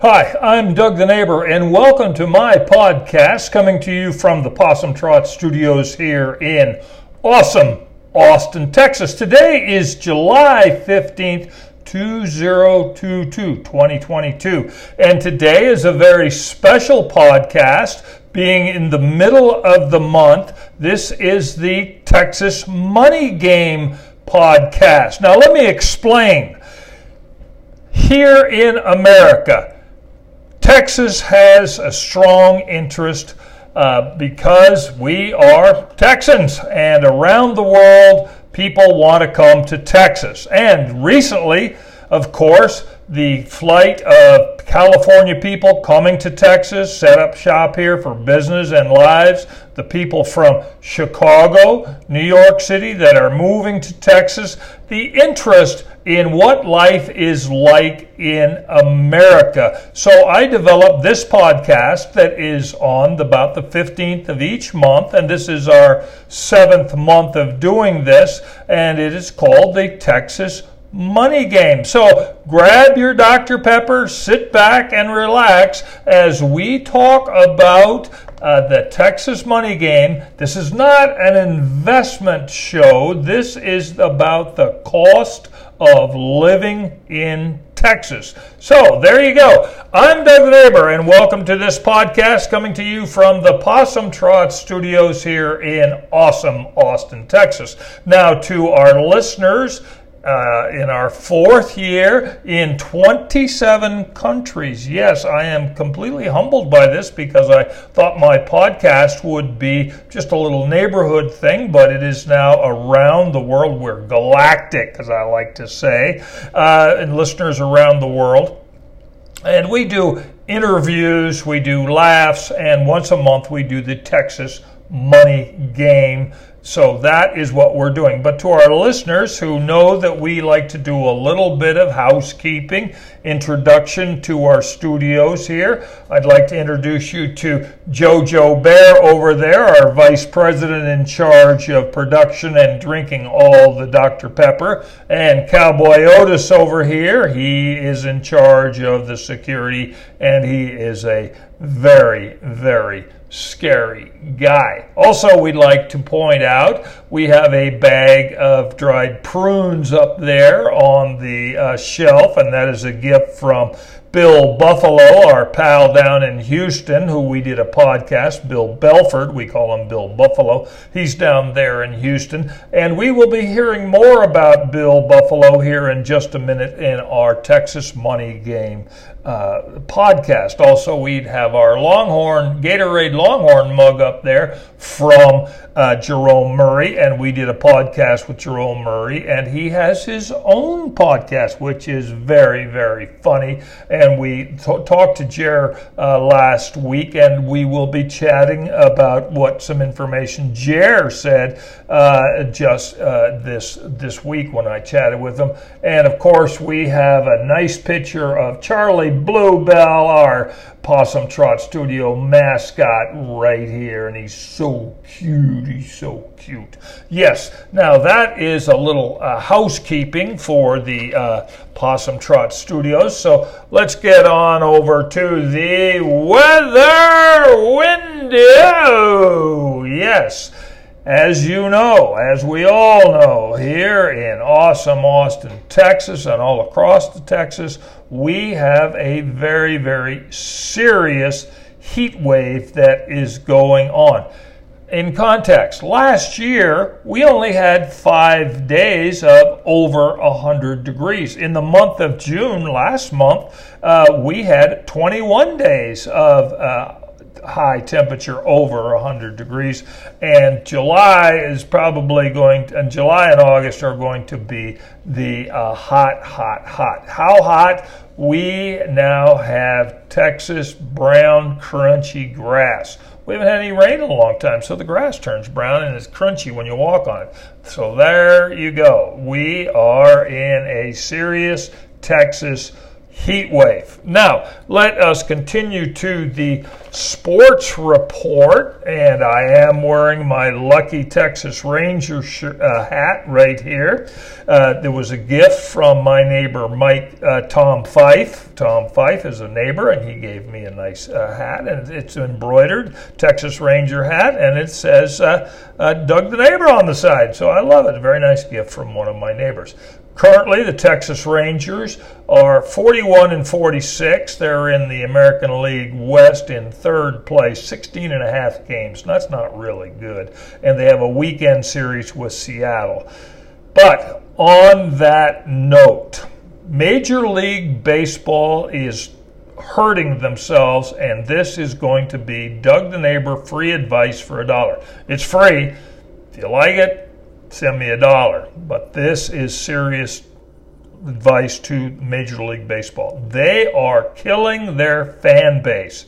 Hi, I'm Doug the Neighbor, and welcome to my podcast coming to you from the Possum Trot Studios here in awesome Austin, Texas. Today is July 15th, 2022, 2022. And today is a very special podcast being in the middle of the month. This is the Texas Money Game podcast. Now, let me explain. Here in America, Texas has a strong interest uh, because we are Texans, and around the world, people want to come to Texas. And recently, of course, the flight of California people coming to Texas, set up shop here for business and lives, the people from Chicago, New York City that are moving to Texas, the interest in what life is like in America. So I developed this podcast that is on about the 15th of each month, and this is our seventh month of doing this, and it is called the Texas money game. So grab your Dr. Pepper, sit back and relax as we talk about uh, the Texas money game. This is not an investment show. This is about the cost of living in Texas. So there you go. I'm Doug Neighbor, and welcome to this podcast coming to you from the Possum Trot Studios here in awesome Austin, Texas. Now, to our listeners, uh, in our fourth year in 27 countries. Yes, I am completely humbled by this because I thought my podcast would be just a little neighborhood thing, but it is now around the world. We're galactic, as I like to say, uh, and listeners around the world. And we do interviews, we do laughs, and once a month we do the Texas Money Game so that is what we're doing. But to our listeners who know that we like to do a little bit of housekeeping, introduction to our studios here, I'd like to introduce you to Jojo Bear over there, our vice president in charge of production and drinking all the Dr. Pepper, and Cowboy Otis over here. He is in charge of the security and he is a very, very scary guy. Also, we'd like to point out we have a bag of dried prunes up there on the uh, shelf, and that is a gift from Bill Buffalo, our pal down in Houston, who we did a podcast, Bill Belford, we call him Bill Buffalo. He's down there in Houston. And we will be hearing more about Bill Buffalo here in just a minute in our Texas Money Game uh, podcast. Also, we'd have our Longhorn, Gatorade Longhorn mug up there from uh, Jerome Murray, and we did a podcast with Jerome Murray, and he has his own podcast, which is very, very funny. And we t- talked to Jer uh, last week, and we will be chatting about what some information Jer said uh, just uh, this this week when I chatted with him. And of course, we have a nice picture of Charlie Bluebell, our Possum Trot Studio mascot, right here, and he's so cute. He's so cute. Yes, now that is a little uh, housekeeping for the uh, Possum Trot Studios. So let's get on over to the weather window. Yes. As you know, as we all know, here in awesome Austin, Texas, and all across the Texas, we have a very, very serious heat wave that is going on. In context, last year we only had five days of over 100 degrees. In the month of June last month, uh, we had 21 days of uh, high temperature over 100 degrees. And July is probably going, to, and July and August are going to be the uh, hot, hot, hot. How hot? We now have Texas brown, crunchy grass. We haven't had any rain in a long time, so the grass turns brown and it's crunchy when you walk on it. So there you go. We are in a serious Texas heat wave. Now, let us continue to the sports report, and I am wearing my lucky Texas Ranger sh- uh, hat right here. Uh, there was a gift from my neighbor Mike uh, Tom Fife. Tom Fife is a neighbor, and he gave me a nice uh, hat, and it's embroidered Texas Ranger hat, and it says uh, uh, Doug the neighbor on the side. So I love it. A very nice gift from one of my neighbors. Currently, the Texas Rangers are 41 and 46. They're in the American League West in third place, 16 and a half games. That's not really good. And they have a weekend series with Seattle. But on that note, Major League Baseball is hurting themselves, and this is going to be Doug the Neighbor free advice for a dollar. It's free. If you like it, send me a dollar. But this is serious advice to Major League Baseball. They are killing their fan base.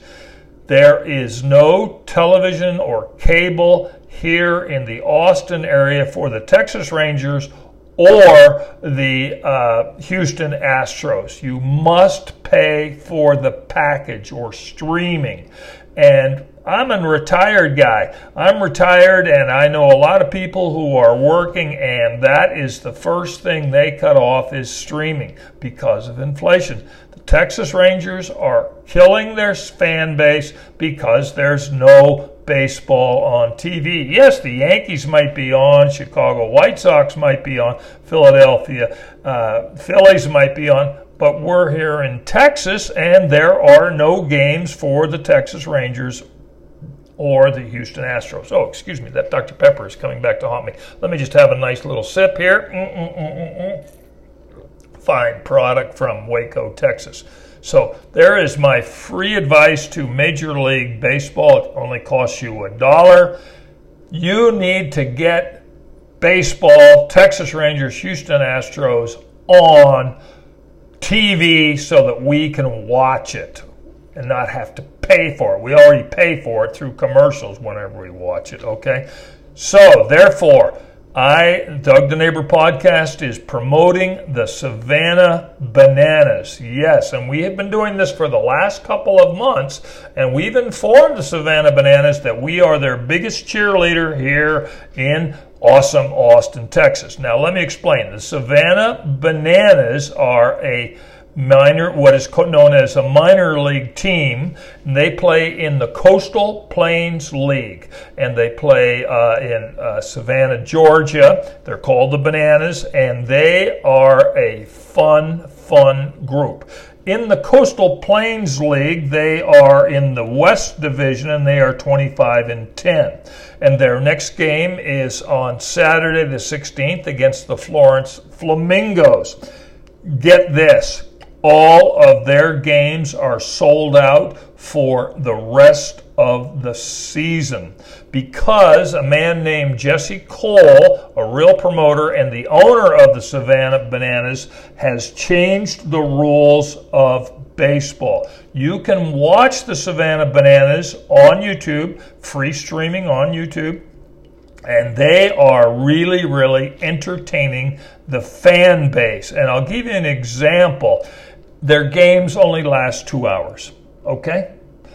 There is no television or cable here in the Austin area for the Texas Rangers or the uh, Houston Astros. You must pay for the package or streaming. And I'm a retired guy. I'm retired, and I know a lot of people who are working, and that is the first thing they cut off is streaming because of inflation. The Texas Rangers are killing their fan base because there's no baseball on TV. Yes, the Yankees might be on, Chicago White Sox might be on, Philadelphia uh, Phillies might be on, but we're here in Texas, and there are no games for the Texas Rangers or the Houston Astros. Oh, excuse me, that Dr. Pepper is coming back to haunt me. Let me just have a nice little sip here. Mm-mm-mm-mm. Fine product from Waco, Texas. So there is my free advice to Major League Baseball. It only costs you a dollar. You need to get baseball, Texas Rangers, Houston Astros on TV so that we can watch it and not have to pay for it. We already pay for it through commercials whenever we watch it, okay? So, therefore, I, Doug the Neighbor podcast, is promoting the Savannah Bananas. Yes, and we have been doing this for the last couple of months, and we've informed the Savannah Bananas that we are their biggest cheerleader here in awesome Austin, Texas. Now, let me explain. The Savannah Bananas are a minor, what is known as a minor league team. They play in the Coastal Plains League, and they play uh, in uh, Savannah, Georgia. They're called the Bananas, and they are a fun, fun group. In the Coastal Plains League, they are in the West Division and they are 25 and 10. And their next game is on Saturday the 16th against the Florence Flamingos. Get this all of their games are sold out for the rest of the season because a man named Jesse Cole, a real promoter and the owner of the Savannah Bananas, has changed the rules of baseball. You can watch the Savannah Bananas on YouTube, free streaming on YouTube and they are really, really entertaining the fan base. And I'll give you an example. Their games only last two hours. Okay?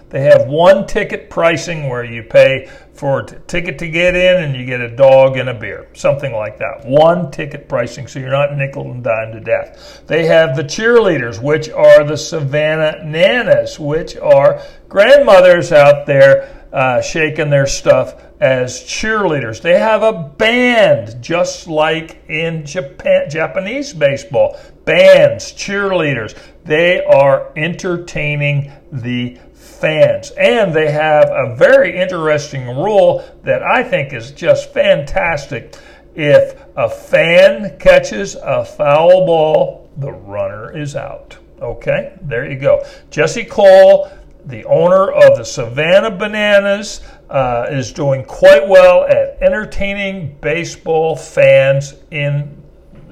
They have one ticket pricing where you pay for a t- ticket to get in and you get a dog and a beer, something like that. One ticket pricing, so you're not nickel and dime to death. They have the cheerleaders, which are the Savannah Nanas, which are grandmothers out there uh, shaking their stuff as cheerleaders. They have a band, just like in Japan, Japanese baseball. Bands, cheerleaders. They are entertaining the fans. And they have a very interesting rule that I think is just fantastic. If a fan catches a foul ball, the runner is out. Okay, there you go. Jesse Cole, the owner of the Savannah Bananas, uh, is doing quite well at entertaining baseball fans in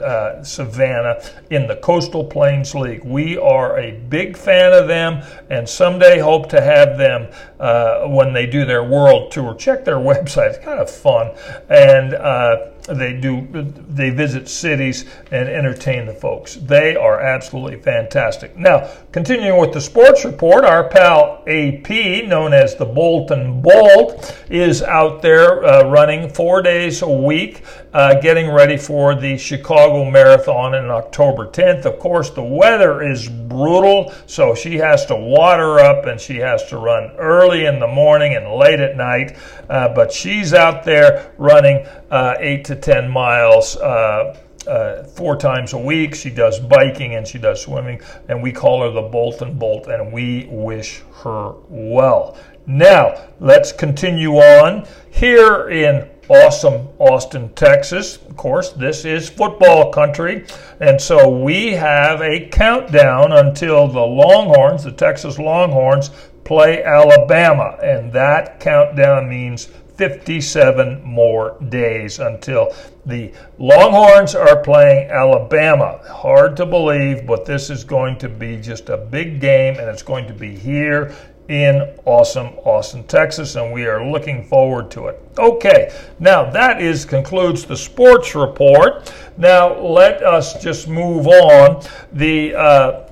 uh, Savannah in the Coastal Plains League. We are a big fan of them and someday hope to have them uh, when they do their world tour. Check their website, it's kind of fun. And uh, they do they visit cities and entertain the folks. They are absolutely fantastic. Now, continuing with the sports report, our pal AP, known as the Bolton Bolt, is out there uh, running four days a week, uh, getting ready for the Chicago Marathon in October 10th. Of course, the weather is brutal, so she has to water up and she has to run early in the morning and late at night. Uh, but she's out there running uh, eight to 10 miles. Uh, uh, four times a week. She does biking and she does swimming, and we call her the Bolton Bolt, and we wish her well. Now, let's continue on here in awesome Austin, Texas. Of course, this is football country, and so we have a countdown until the Longhorns, the Texas Longhorns, play Alabama, and that countdown means 57 more days until the Longhorns are playing Alabama. Hard to believe, but this is going to be just a big game, and it's going to be here in awesome Austin, Texas, and we are looking forward to it. Okay, now that is concludes the sports report. Now let us just move on. The uh,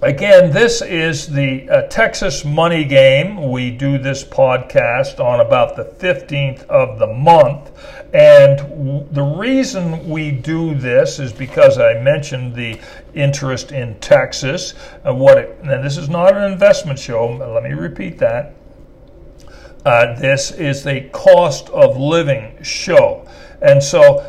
Again, this is the uh, Texas Money Game. We do this podcast on about the 15th of the month. And the reason we do this is because I mentioned the interest in Texas. Uh, what it, now, this is not an investment show. Let me repeat that. Uh, this is a cost of living show. And so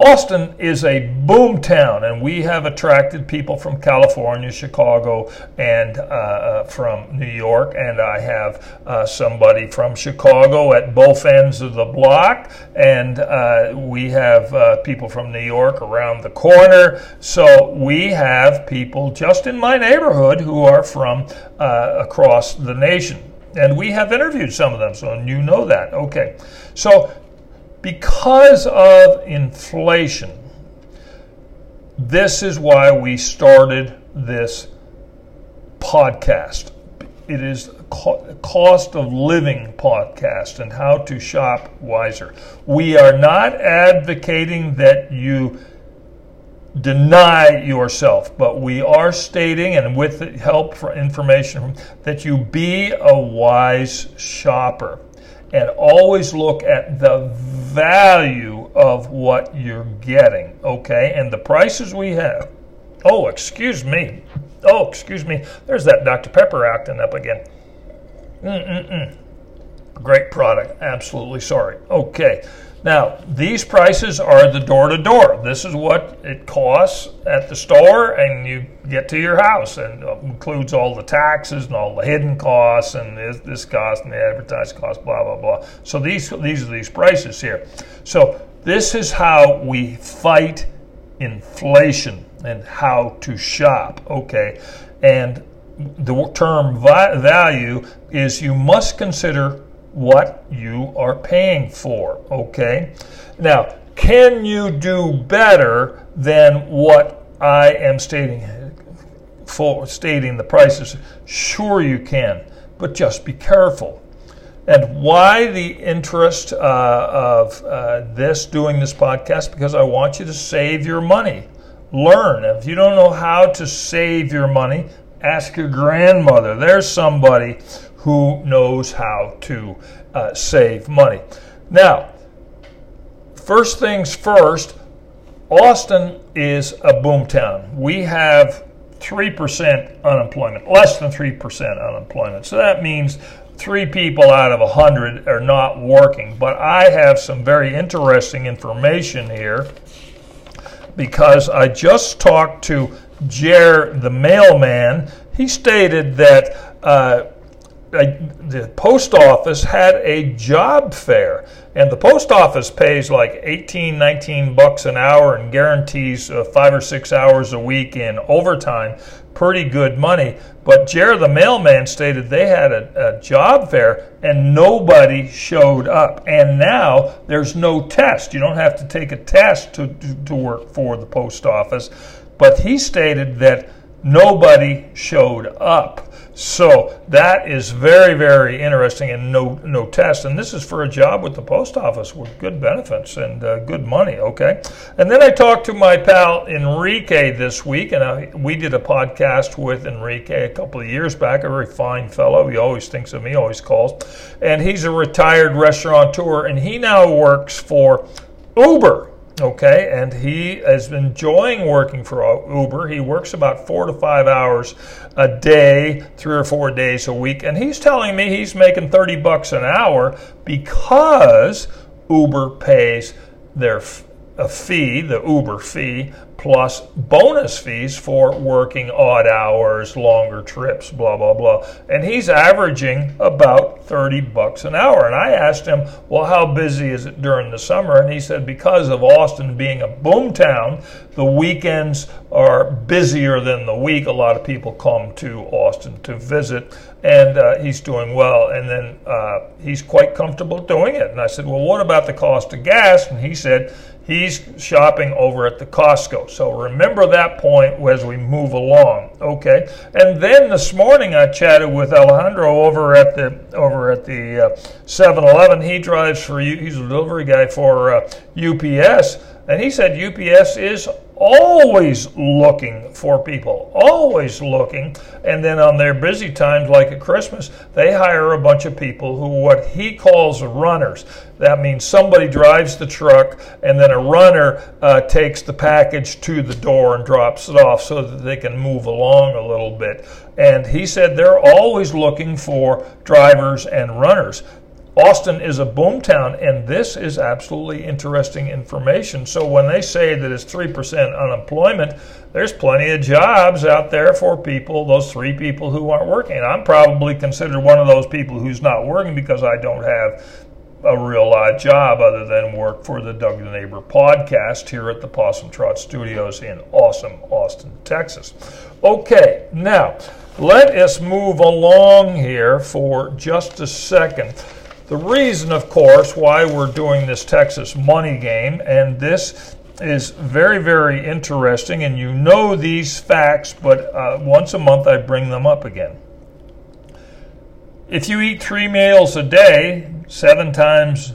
Austin is a boom town, and we have attracted people from California, Chicago, and uh, uh, from New York. And I have uh, somebody from Chicago at both ends of the block, and uh, we have uh, people from New York around the corner. So we have people just in my neighborhood who are from uh, across the nation. And we have interviewed some of them, so you know that. Okay. So because of inflation, this is why we started this podcast. It is a cost of living podcast and how to shop wiser. We are not advocating that you deny yourself, but we are stating, and with help for information, that you be a wise shopper and always look at the value of what you're getting, okay? And the prices we have. Oh, excuse me. Oh, excuse me. There's that Dr. Pepper acting up again. Mm-mm-mm. Great product. Absolutely sorry. Okay. Now, these prices are the door to door. This is what it costs at the store, and you get to your house, and includes all the taxes and all the hidden costs, and this, this cost and the advertised cost, blah blah blah. So these these are these prices here. So this is how we fight inflation and how to shop. Okay, and the term value is you must consider what you are paying for. Okay? Now, can you do better than what I am stating for stating the prices? Sure you can, but just be careful. And why the interest uh, of uh, this doing this podcast? Because I want you to save your money. Learn. If you don't know how to save your money, ask your grandmother. There's somebody who knows how to uh, save money. Now, first things first, Austin is a boomtown. We have 3% unemployment, less than 3% unemployment. So that means three people out of 100 are not working. But I have some very interesting information here because I just talked to Jer the mailman. He stated that uh, the post office had a job fair and the post office pays like 18 19 bucks an hour and guarantees uh, five or six hours a week in overtime pretty good money. But jared the mailman stated they had a, a job fair and nobody showed up. And now there's no test. You don't have to take a test to, to, to work for the post office. But he stated that nobody showed up. So that is very, very interesting and no no test. And this is for a job with the post office with good benefits and uh, good money. Okay. And then I talked to my pal Enrique this week, and I, we did a podcast with Enrique a couple of years back. A very fine fellow. He always thinks of me, always calls, and he's a retired restaurateur, and he now works for Uber. Okay, and he is enjoying working for Uber. He works about four to five hours a day, three or four days a week, and he's telling me he's making 30 bucks an hour because Uber pays their a fee, the Uber fee, plus bonus fees for working odd hours, longer trips, blah, blah, blah. And he's averaging about 30 bucks an hour. And I asked him, well, how busy is it during the summer? And he said, because of Austin being a boom town, the weekends are busier than the week. A lot of people come to Austin to visit, and uh, he's doing well. And then uh, he's quite comfortable doing it. And I said, well, what about the cost of gas? And he said, he's shopping over at the Costco. So remember that point as we move along, okay? And then this morning I chatted with Alejandro over at the over at the 7-Eleven. Uh, he drives for. He's a delivery guy for uh, UPS, and he said UPS is always looking for people, always looking. And then on their busy times, like at Christmas, they hire a bunch of people who what he calls runners. That means somebody drives the truck, and then a runner uh, takes the package to the door and drops it off so that they can move along a little bit. And he said they're always looking for drivers and runners. Austin is a boomtown, and this is absolutely interesting information. So when they say that it's 3% unemployment, there's plenty of jobs out there for people, those three people who aren't working. I'm probably considered one of those people who's not working because I don't have a real live job other than work for the Doug the Neighbor podcast here at the Possum Trot Studios in awesome Austin, Texas. Okay, now let us move along here for just a second. The reason, of course, why we're doing this Texas money game, and this is very, very interesting, and you know these facts, but uh, once a month I bring them up again. If you eat three meals a day, seven times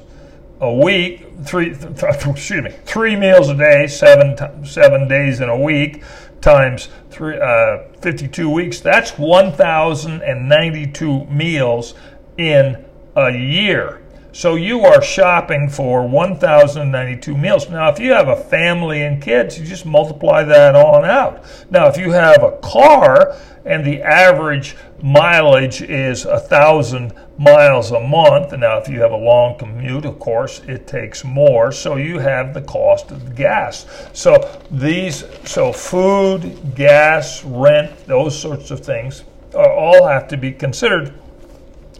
a week, three, th- excuse me, three meals a day, seven, t- seven days in a week, times three, uh, 52 weeks, that's 1,092 meals in a year. So you are shopping for 1,092 meals. Now, if you have a family and kids, you just multiply that on out. Now, if you have a car and the average mileage is a thousand miles a month, now if you have a long commute, of course, it takes more. So you have the cost of the gas. So these, so food, gas, rent, those sorts of things, all have to be considered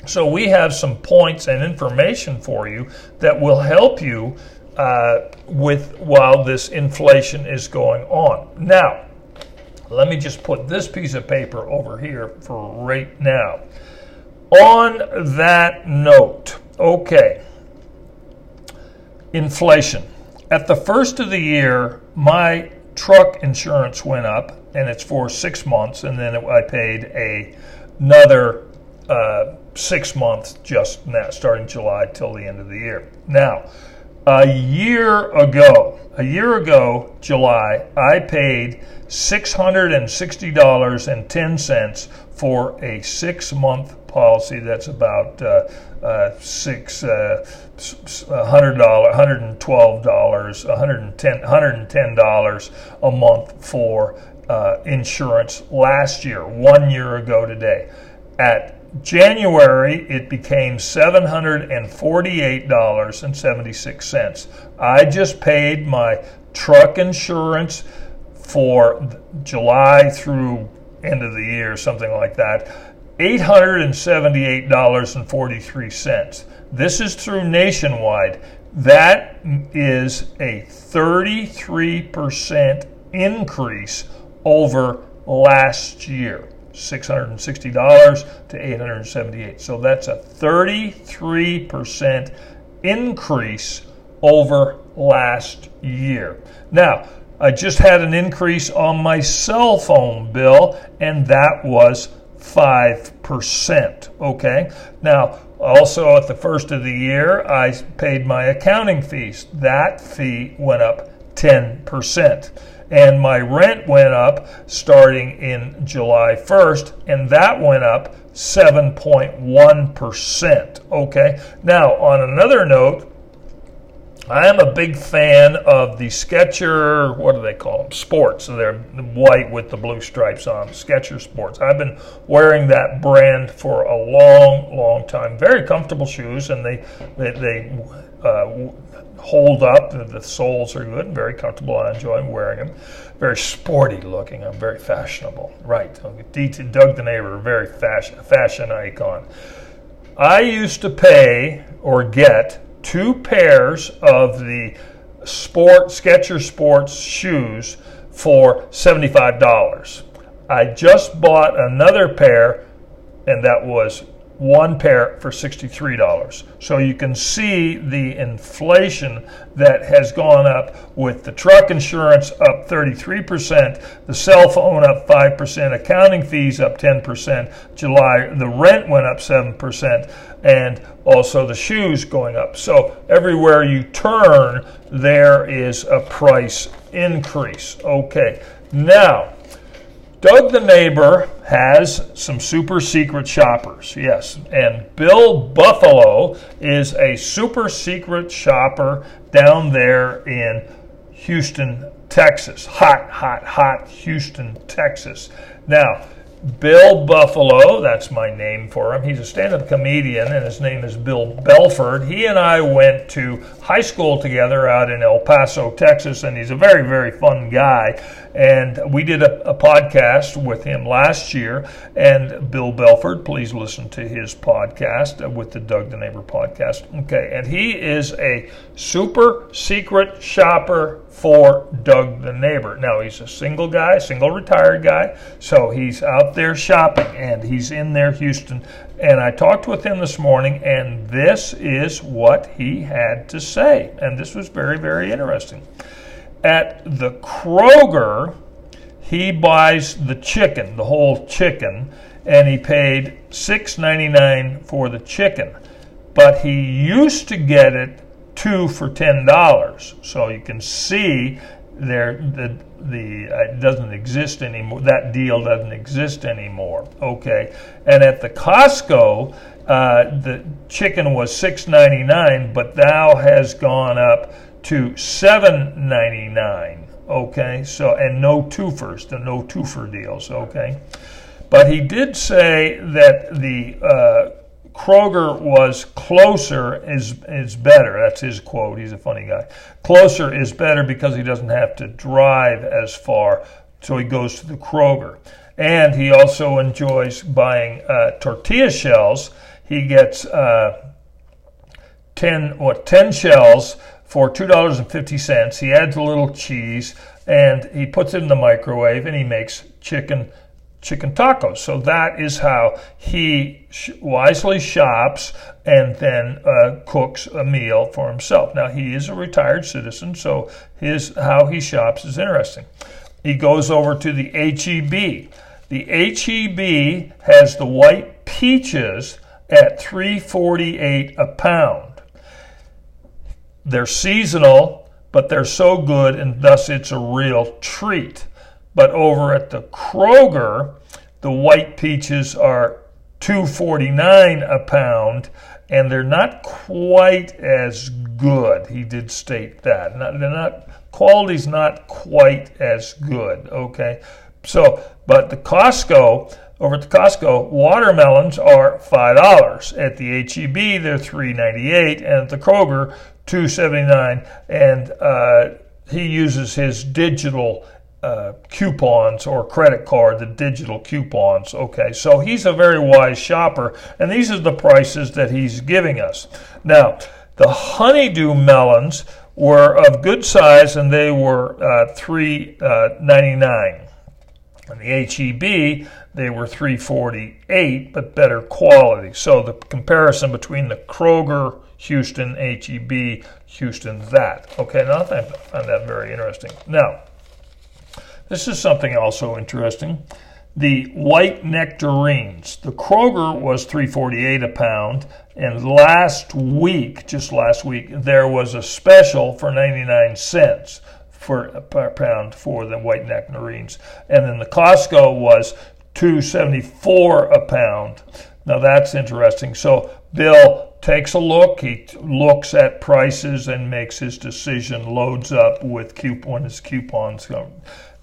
so we have some points and information for you that will help you uh, with while this inflation is going on. Now, let me just put this piece of paper over here for right now. On that note, okay, inflation. At the first of the year, my truck insurance went up, and it's for six months, and then I paid a, another uh, six months just now, starting July till the end of the year. Now, a year ago, a year ago, July, I paid $660.10 for a six month policy that's about uh, uh, six, uh, $100, $112, $110, $110 a month for uh, insurance last year, one year ago today. At January, it became $748.76. I just paid my truck insurance for July through end of the year, something like that, $878.43. This is through nationwide. That is a 33% increase over last year. $660 to 878 So that's a 33% increase over last year. Now, I just had an increase on my cell phone bill, and that was 5%. Okay. Now, also at the first of the year, I paid my accounting fees. That fee went up 10%. And my rent went up starting in July 1st, and that went up 7.1%. Okay. Now, on another note, I am a big fan of the Sketcher, what do they call them? Sports. So they're white with the blue stripes on. Sketcher Sports. I've been wearing that brand for a long, long time. Very comfortable shoes, and they they, they uh, hold up. The soles are good very comfortable. I enjoy wearing them. Very sporty looking. I'm very fashionable. Right. Doug the neighbor, very fashion fashion icon. I used to pay or get two pairs of the sport Sketcher Sports shoes for $75. I just bought another pair and that was one pair for $63. So you can see the inflation that has gone up with the truck insurance up 33%, the cell phone up 5%, accounting fees up 10%, July the rent went up 7%, and also the shoes going up. So everywhere you turn, there is a price increase. Okay. Now, Doug the neighbor has some super secret shoppers, yes. And Bill Buffalo is a super secret shopper down there in Houston, Texas. Hot, hot, hot Houston, Texas. Now, Bill Buffalo, that's my name for him. He's a stand up comedian, and his name is Bill Belford. He and I went to high school together out in El Paso, Texas, and he's a very, very fun guy. And we did a, a podcast with him last year. And Bill Belford, please listen to his podcast uh, with the Doug the Neighbor podcast. Okay, and he is a super secret shopper for Doug the neighbor. Now he's a single guy, single retired guy, so he's out there shopping and he's in there Houston. And I talked with him this morning, and this is what he had to say. And this was very, very interesting. At the Kroger, he buys the chicken, the whole chicken, and he paid $6.99 for the chicken. But he used to get it two for ten dollars. So you can see there the the uh, it doesn't exist anymore. That deal doesn't exist anymore. Okay, and at the Costco, uh, the chicken was six ninety nine, but now has gone up to seven ninety nine. Okay, so and no twofers, the no twofer deals. Okay, but he did say that the uh, Kroger was closer is is better. That's his quote. He's a funny guy. Closer is better because he doesn't have to drive as far, so he goes to the Kroger. And he also enjoys buying uh, tortilla shells. He gets uh, ten what ten shells for two dollars and fifty cents. He adds a little cheese and he puts it in the microwave and he makes chicken chicken tacos. So that is how he wisely shops and then uh, cooks a meal for himself. Now he is a retired citizen, so his how he shops is interesting. He goes over to the HEB. The HEB has the white peaches at 348 a pound. They're seasonal, but they're so good and thus it's a real treat. But over at the Kroger, the white peaches are 249 a pound and they're not quite as good. He did state that. Not, they're not quality's not quite as good, okay? So, but the Costco over at the Costco, watermelons are five dollars. At the HEB, they're three ninety eight, and at the Kroger, two seventy nine. And uh, he uses his digital uh, coupons or credit card, the digital coupons. Okay, so he's a very wise shopper, and these are the prices that he's giving us. Now, the honeydew melons were of good size, and they were uh, three uh, ninety nine. In the HEB, they were 348, but better quality. So the comparison between the Kroger Houston HEB Houston that. Okay, now I find that very interesting. Now, This is something also interesting. The white nectarines. The Kroger was 348 a pound, and last week, just last week, there was a special for 99 cents for per pound for the white nectarines. And then the Costco was 274 a pound. Now that's interesting. So Bill takes a look, he looks at prices and makes his decision, loads up with coupon his coupons.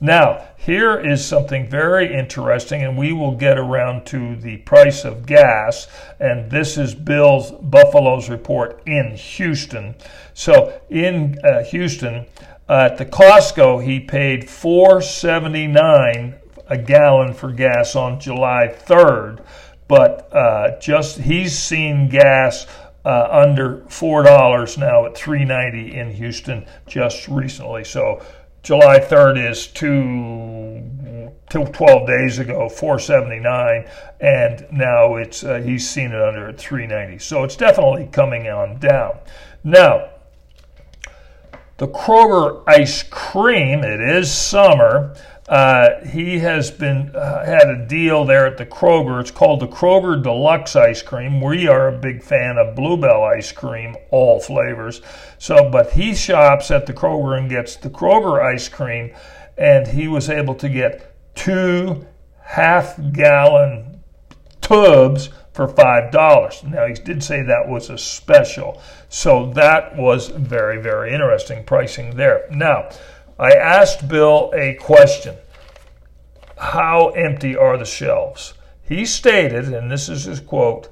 Now, here is something very interesting, and we will get around to the price of gas. And this is Bill's Buffalo's report in Houston. So, in uh, Houston, uh, at the Costco, he paid 4.79 a gallon for gas on July 3rd, but uh, just he's seen gas uh, under four dollars now at 3.90 in Houston just recently. So July 3rd is two, two 12 days ago, 479, and now it's uh, he's seen it under at 390. So it's definitely coming on down. Now, the Kroger ice cream, it is summer. Uh, he has been uh, had a deal there at the Kroger. It's called the Kroger Deluxe Ice Cream. We are a big fan of Bluebell ice cream, all flavors. So, but he shops at the Kroger and gets the Kroger ice cream, and he was able to get two half-gallon tubs for $5. Now, he did say that was a special. So that was very, very interesting pricing there. Now, I asked Bill a question How empty are the shelves? He stated, and this is his quote,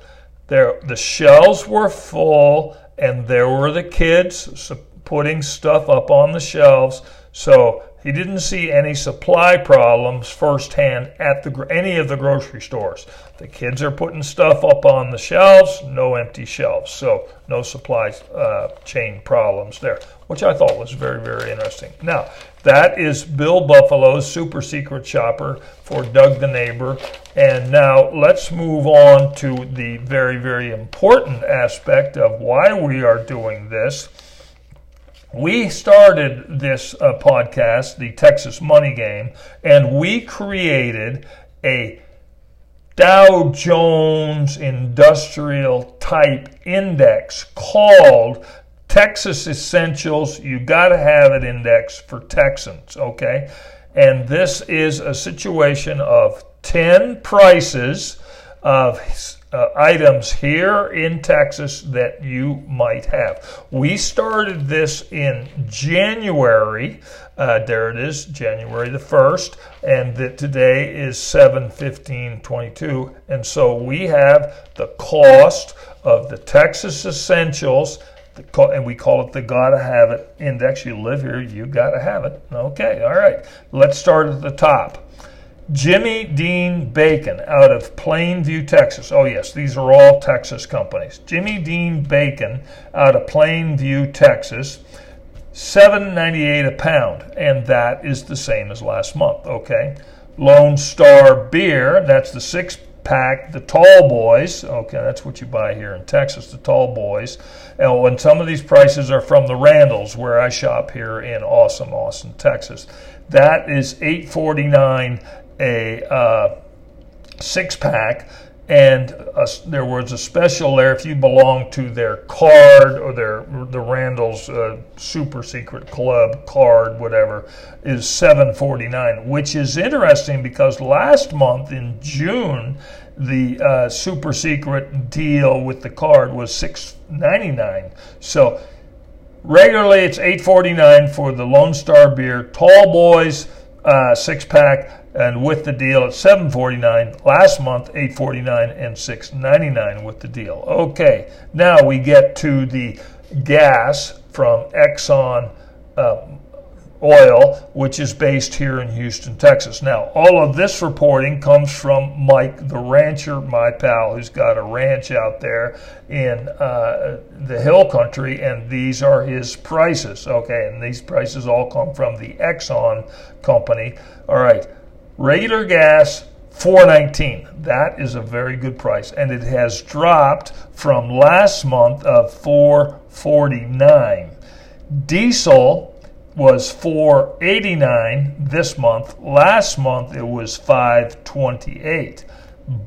there, the shelves were full and there were the kids putting stuff up on the shelves. So he didn't see any supply problems firsthand at the any of the grocery stores. The kids are putting stuff up on the shelves, no empty shelves, so no supply uh, chain problems there, which I thought was very very interesting. Now that is Bill Buffalo's super secret shopper for Doug the neighbor, and now let's move on to the very very important aspect of why we are doing this we started this uh, podcast, the Texas Money Game, and we created a Dow Jones Industrial Type Index called Texas Essentials. You got to have it index for Texans, okay? And this is a situation of 10 prices of uh, items here in Texas that you might have. We started this in January. Uh, there it is, January the 1st, and that today is 7 15 22. And so we have the cost of the Texas Essentials and we call it the gotta have it index. You live here, you gotta have it. Okay, all right. Let's start at the top. Jimmy Dean Bacon out of Plainview, Texas. Oh, yes, these are all Texas companies. Jimmy Dean Bacon out of Plainview, Texas. 7.98 a pound, and that is the same as last month, okay? Lone Star Beer, that's the six pack, the tall boys, okay, that's what you buy here in Texas, the tall boys. Oh, and some of these prices are from the Randalls, where I shop here in awesome Austin, Texas. That is 849 a uh, six pack, and a, there was a special there if you belong to their card or their the Randall's uh, super secret club card, whatever, is seven forty nine, which is interesting because last month in June the uh, super secret deal with the card was six ninety nine. So regularly it's eight forty nine for the Lone Star beer, Tall Boys uh, six pack and with the deal at 749 last month 849 and 699 with the deal. Okay now we get to the gas from exxon uh, oil which is based here in houston texas. Now all of this reporting comes from mike the rancher my pal who's got a ranch out there in uh, the hill country and these are his prices okay? And these prices all come from the exxon company. All right Regular gas, 419. That is a very good price. And it has dropped from last month of 449. Diesel was 489 this month. Last month it was 528.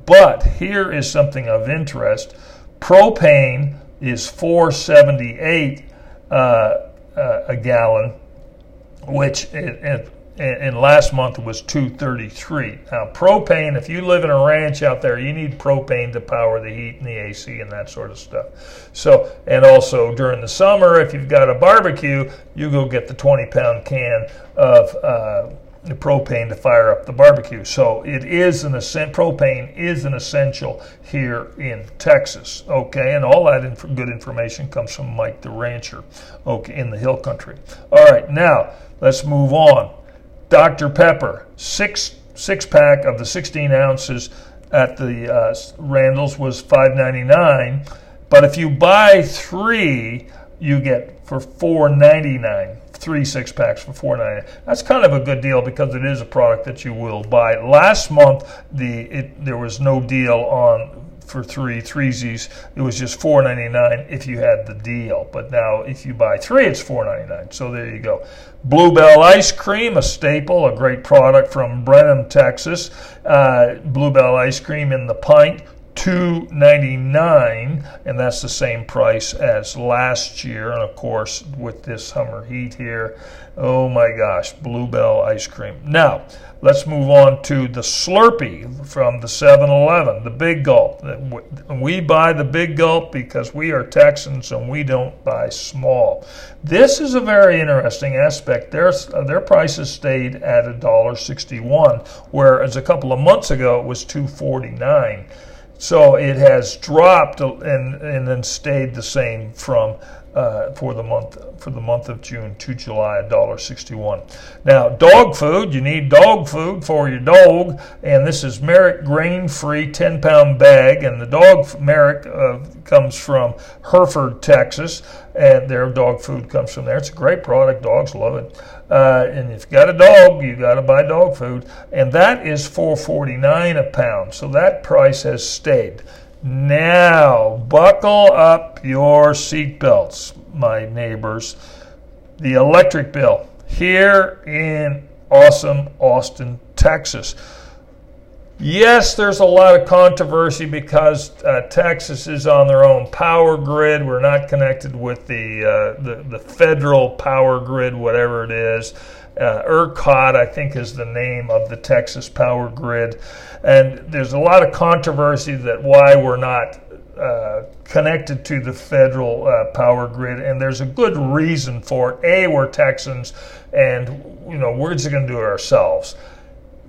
But here is something of interest. Propane is 478 uh, uh, a gallon, which it, it, and last month was 233. Now, propane, if you live in a ranch out there, you need propane to power the heat and the AC and that sort of stuff. So, and also during the summer, if you've got a barbecue, you go get the 20 pound can of uh, propane to fire up the barbecue. So it is an essential, propane is an essential here in Texas. Okay, and all that inf- good information comes from Mike the Rancher, okay, in the Hill Country. All right, now let's move on. Dr. Pepper, six six pack of the 16 ounces at the uh, Randall's was 5.99, but if you buy three, you get for 4.99 three six packs for four ninety. That's kind of a good deal because it is a product that you will buy. Last month, the it, there was no deal on for three threesies. It was just four ninety nine if you had the deal. But now if you buy three, it's four ninety nine. So there you go. Bluebell ice cream, a staple, a great product from Brenham, Texas. Uh, Bluebell ice cream in the pint. 299 and that's the same price as last year and of course with this summer heat here oh my gosh bluebell ice cream now Let's move on to the Slurpee from the 7 Eleven, the Big Gulp. We buy the Big Gulp because we are Texans and we don't buy small. This is a very interesting aspect. Their, their prices stayed at $1.61, whereas a couple of months ago it was $2.49. So it has dropped and, and then stayed the same from uh, for the month for the month of June to July, $1.61. Now, dog food, you need dog food for your dog, and this is Merrick grain-free 10-pound bag, and the dog Merrick uh, comes from Hereford, Texas, and their dog food comes from there. It's a great product. Dogs love it. Uh, and if you've got a dog, you got to buy dog food, and that is 4.49 a pound. So that price has stayed. Now, buckle up your seatbelts, my neighbors. The electric bill here in awesome Austin, Texas. Yes, there's a lot of controversy because uh, Texas is on their own power grid. We're not connected with the, uh, the, the federal power grid, whatever it is. Uh, ERCOT, I think, is the name of the Texas power grid. And there's a lot of controversy that why we're not uh, connected to the federal uh, power grid, and there's a good reason for it. A, we're Texans, and you know we're just going to do it ourselves.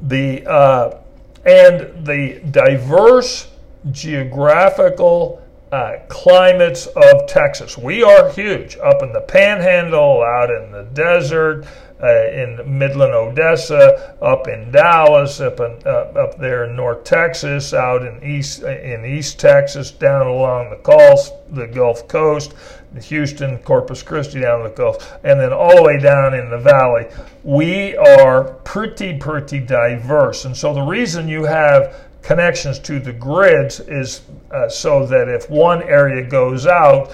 The uh, and the diverse geographical uh, climates of Texas. We are huge up in the Panhandle, out in the desert in Midland, Odessa, up in Dallas, up in, uh, up there in North Texas, out in East in East Texas, down along the Gulf, the Gulf Coast, Houston, Corpus Christi down the Gulf, and then all the way down in the valley. We are pretty pretty diverse, and so the reason you have connections to the grids is uh, so that if one area goes out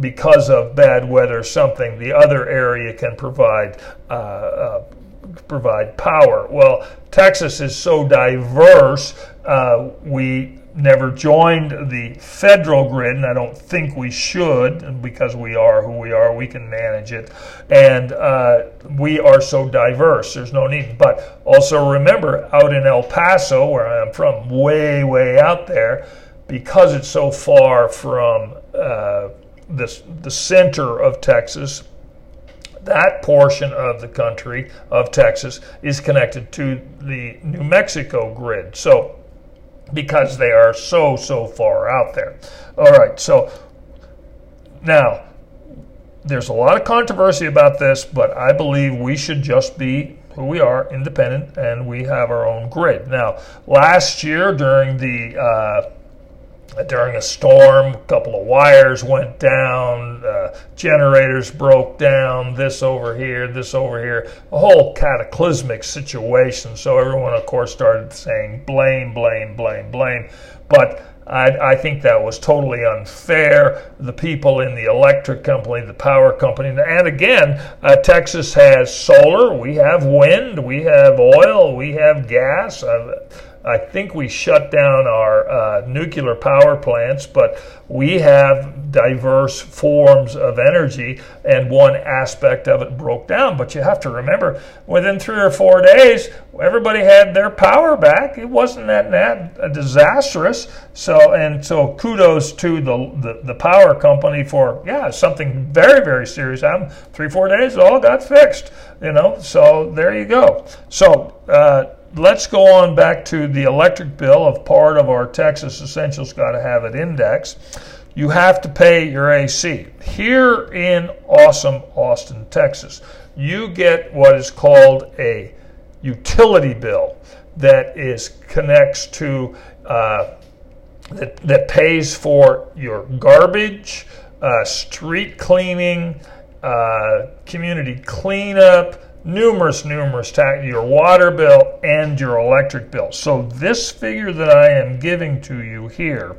because of bad weather something the other area can provide uh, uh, provide power. Well, Texas is so diverse. Uh, we never joined the federal grid, and I don't think we should because we are who we are. We can manage it, and uh, we are so diverse. There's no need. But also remember, out in El Paso, where I'm from, way way out there, because it's so far from uh, the, the center of Texas, that portion of the country of Texas is connected to the New Mexico grid. So, because they are so, so far out there. All right, so now there's a lot of controversy about this, but I believe we should just be who we are, independent, and we have our own grid. Now, last year during the uh, during a storm, a couple of wires went down, uh, generators broke down, this over here, this over here, a whole cataclysmic situation. So everyone, of course, started saying blame, blame, blame, blame. But I, I, think that was totally unfair. The people in the electric company, the power company, and again, uh, Texas has solar, we have wind, we have oil, we have gas. Uh, I think we shut down our uh, nuclear power plants, but we have diverse forms of energy, and one aspect of it broke down. But you have to remember, within three or four days, everybody had their power back. It wasn't that, that disastrous. So, and so, kudos to the, the, the power company for yeah something very very serious. I'm three four days, all got fixed. You know, so there you go. So. Uh, let's go on back to the electric bill of part of our Texas Essentials Got to Have It index. You have to pay your AC. Here in awesome Austin, Texas, you get what is called a utility bill that is connects to uh, that, that pays for your garbage, uh, street cleaning, uh, community cleanup, numerous, numerous tax, your water bill and your electric bill. So this figure that I am giving to you here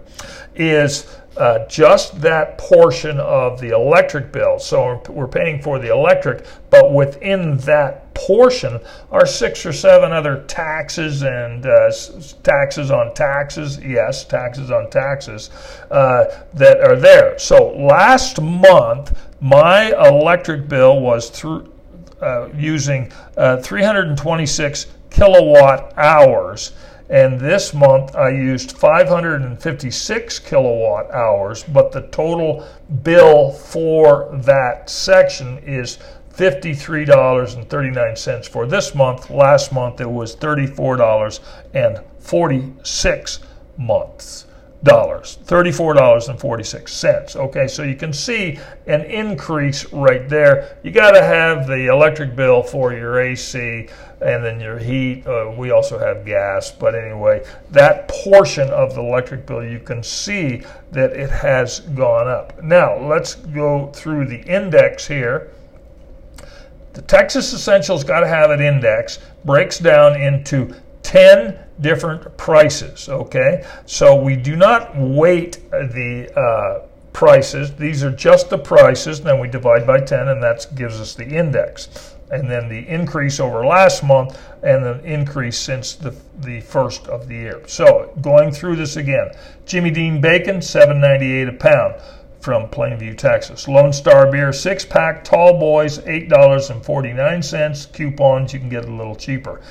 is uh, just that portion of the electric bill. So we're paying for the electric, but within that portion are six or seven other taxes and uh, taxes on taxes. Yes, taxes on taxes uh, that are there. So last month, my electric bill was through uh, using uh, 326 kilowatt hours. And this month I used 556 kilowatt hours, but the total bill for that section is $53.39 for this month. Last month it was $34.46 months $34.46. Okay, so you can see an increase right there. You got to have the electric bill for your AC and then your heat. Uh, we also have gas, but anyway, that portion of the electric bill, you can see that it has gone up. Now, let's go through the index here. The Texas Essentials Got to Have an index breaks down into 10 different prices, okay? So we do not weight the uh, prices. These are just the prices. Then we divide by 10, and that gives us the index. And then the increase over last month, and the increase since the, the first of the year. So going through this again, Jimmy Dean bacon, 7.98 a pound from Plainview, Texas. Lone Star beer, six pack, tall boys, $8.49. Coupons, you can get a little cheaper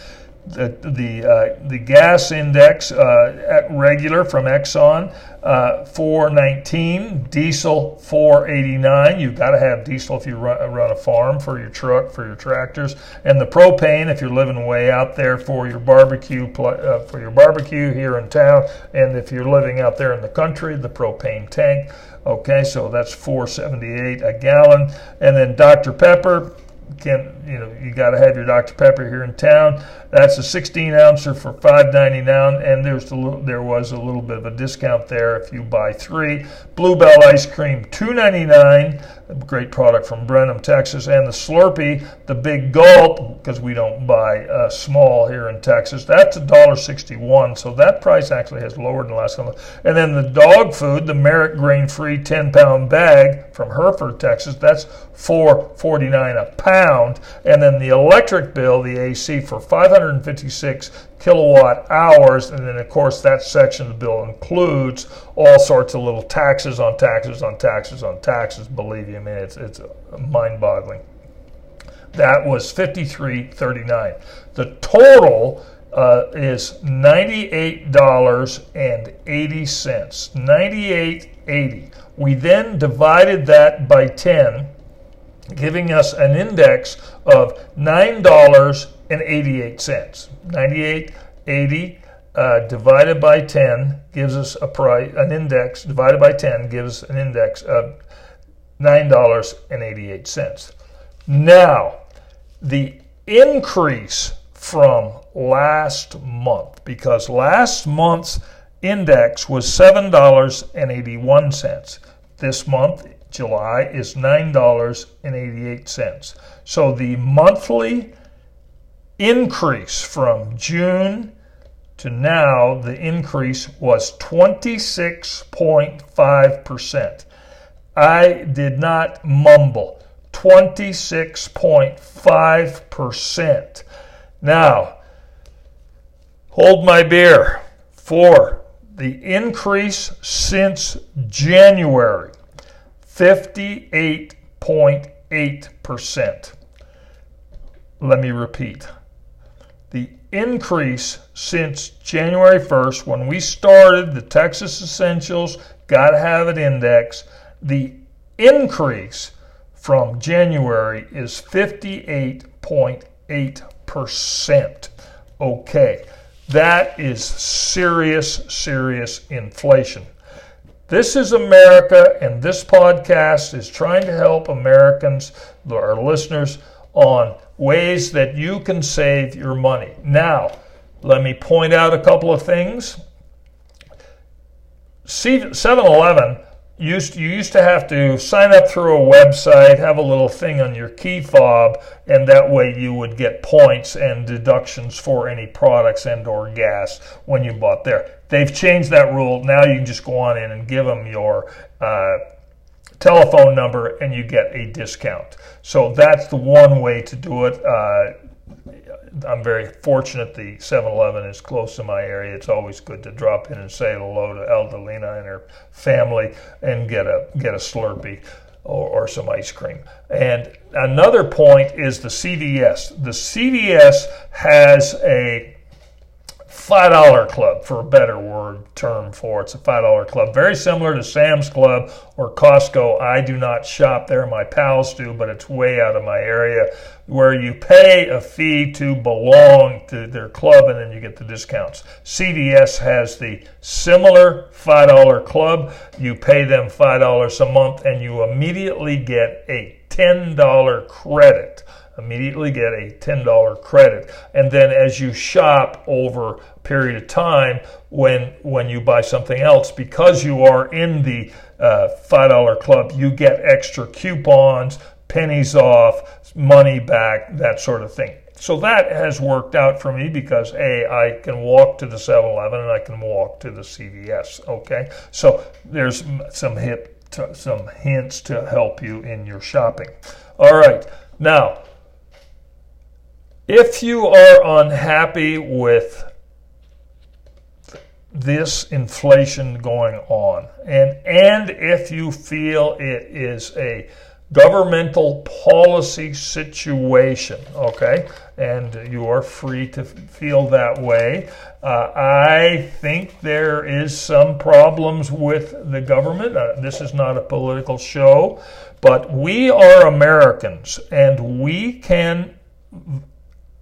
the the, uh, the gas index uh, regular from Exxon uh, 419, diesel 489. You've got to have diesel if you run, run, a farm for your truck for your tractors, and the propane if you're living way out there for your barbecue uh, for your barbecue here in town, and if you're living out there in the country, the propane tank. Okay, so that's 478 a gallon, and then Dr Pepper can you know you got to have your Dr Pepper here in town. That's a 16 ouncer for 5.99, and there's a there was a little bit of a discount there if you buy three. Bluebell ice cream 2.99, a great product from Brenham, Texas, and the Slurpee, the Big Gulp, because we don't buy uh, small here in Texas. That's $1.61, so that price actually has lowered in the last couple. And then the dog food, the Merrick grain-free 10-pound bag from Hereford, Texas, that's 4.49 a pound, and then the electric bill, the AC for 556 kilowatt hours. And then, of course, that section of the bill includes all sorts of little taxes on taxes on taxes on taxes. Believe you, I mean, it's, it's mind boggling. That was 53.39. The total uh, is $98.80. 98.80. We then divided that by 10, giving us an index of $9 and 88 cents. 98.80 uh, divided by 10 gives us a price, an index divided by 10 gives an index of $9.88. Now, the increase from last month, because last month's index was $7.81. This month, July, is $9.88. So the monthly increase from June to now, the increase was 26.5%. I did not mumble. 26.5%. Now, hold my beer. For the increase since January, 58.8%. Let me repeat. The increase since January 1st, when we started the Texas Essentials Gotta Have It Index, the increase from January is 58.8%. Okay, that is serious, serious inflation. This is America, and this podcast is trying to help Americans, our listeners, on ways that you can save your money. Now, let me point out a couple of things. 7 Eleven used you used to have to sign up through a website, have a little thing on your key fob, and that way you would get points and deductions for any products and or gas when you bought there. They've changed that rule. Now you can just go on in and give them your uh, telephone number and you get a discount. So that's the one way to do it. Uh, I'm very fortunate the 7-Eleven is close to my area. It's always good to drop in and say hello to Eldalina and her family and get a get a Slurpee or, or some ice cream. And another point is the CVS. The CVS has a five dollar club for a better word term for it. It's a five dollar club, very similar to Sam's Club or Costco. I do not shop there; my pals do, but it's way out of my area. Where you pay a fee to belong to their club, and then you get the discounts. CVS has the similar five dollar club. You pay them five dollars a month, and you immediately get a ten dollar credit immediately get a $10 credit. And then as you shop over a period of time, when, when you buy something else, because you are in the uh, $5 club, you get extra coupons, pennies off, money back, that sort of thing. So that has worked out for me because A, I can walk to the 7 Eleven and I can walk to the CVS. Okay. So there's some hip, to, some hints to help you in your shopping. All right. Now, if you are unhappy with this inflation going on, and, and if you feel it is a governmental policy situation, okay, and you are free to feel that way. Uh, I think there is some problems with the government. Uh, this is not a political show, but we are Americans, and we can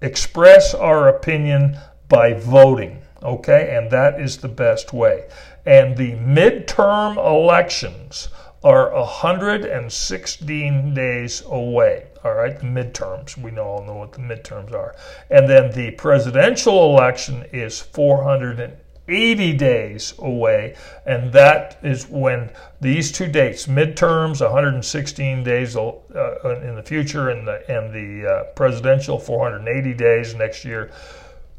express our opinion by voting, okay? And that is the best way. And the midterm elections are 116 days away. All right, the midterms. We all know what the midterms are. And then the presidential election is 400 80 days away, and that is when these two dates, midterms, 116 days uh, in the future, and the and the uh, presidential, 480 days next year.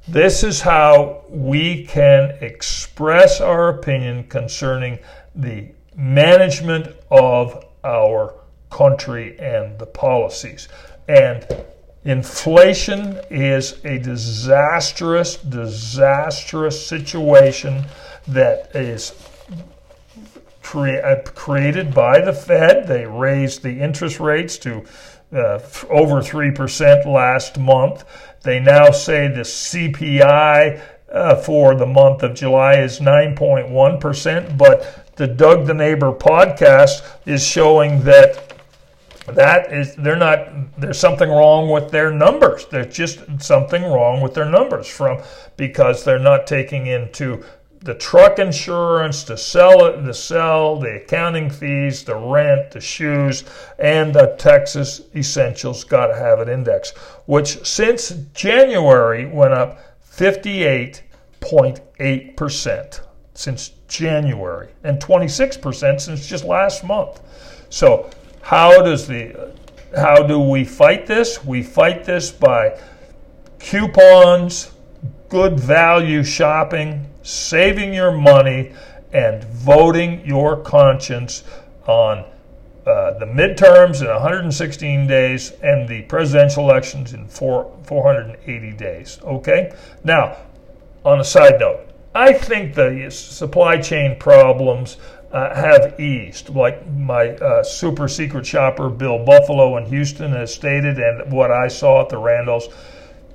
This is how we can express our opinion concerning the management of our country and the policies. And Inflation is a disastrous, disastrous situation that is uh, created by the Fed. They raised the interest rates to uh, over 3% last month. They now say the CPI uh, for the month of July is 9.1%, but the Doug the Neighbor podcast is showing that that is they're not there's something wrong with their numbers there's just something wrong with their numbers from because they're not taking into the truck insurance to sell it the sell the accounting fees the rent the shoes and the texas essentials gotta have it index which since january went up 58.8% since January and 26% since just last month. So, how does the how do we fight this? We fight this by coupons, good value shopping, saving your money, and voting your conscience on uh, the midterms in 116 days and the presidential elections in four, 480 days. Okay? Now, on a side note, I think the supply chain problems uh, have eased. Like my uh, super secret shopper, Bill Buffalo in Houston, has stated, and what I saw at the Randalls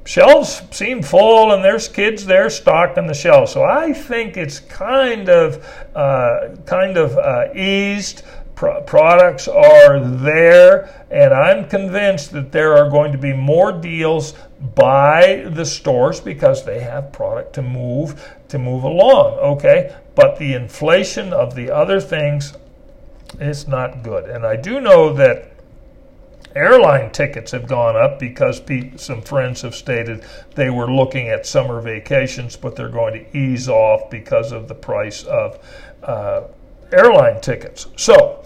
shelves seem full and there's kids there stocking the shelves. So I think it's kind of uh, kind of uh, eased. Pro- products are there, and I'm convinced that there are going to be more deals by the stores because they have product to move to move along. Okay, but the inflation of the other things is not good, and I do know that Airline tickets have gone up because some friends have stated they were looking at summer vacations, but they're going to ease off because of the price of uh, airline tickets. So,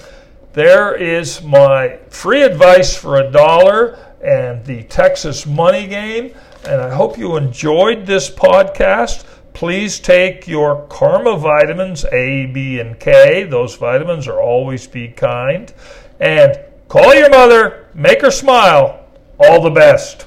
there is my free advice for a dollar and the Texas money game. And I hope you enjoyed this podcast. Please take your Karma vitamins, A, B, and K. Those vitamins are always be kind. And Call your mother, make her smile. All the best.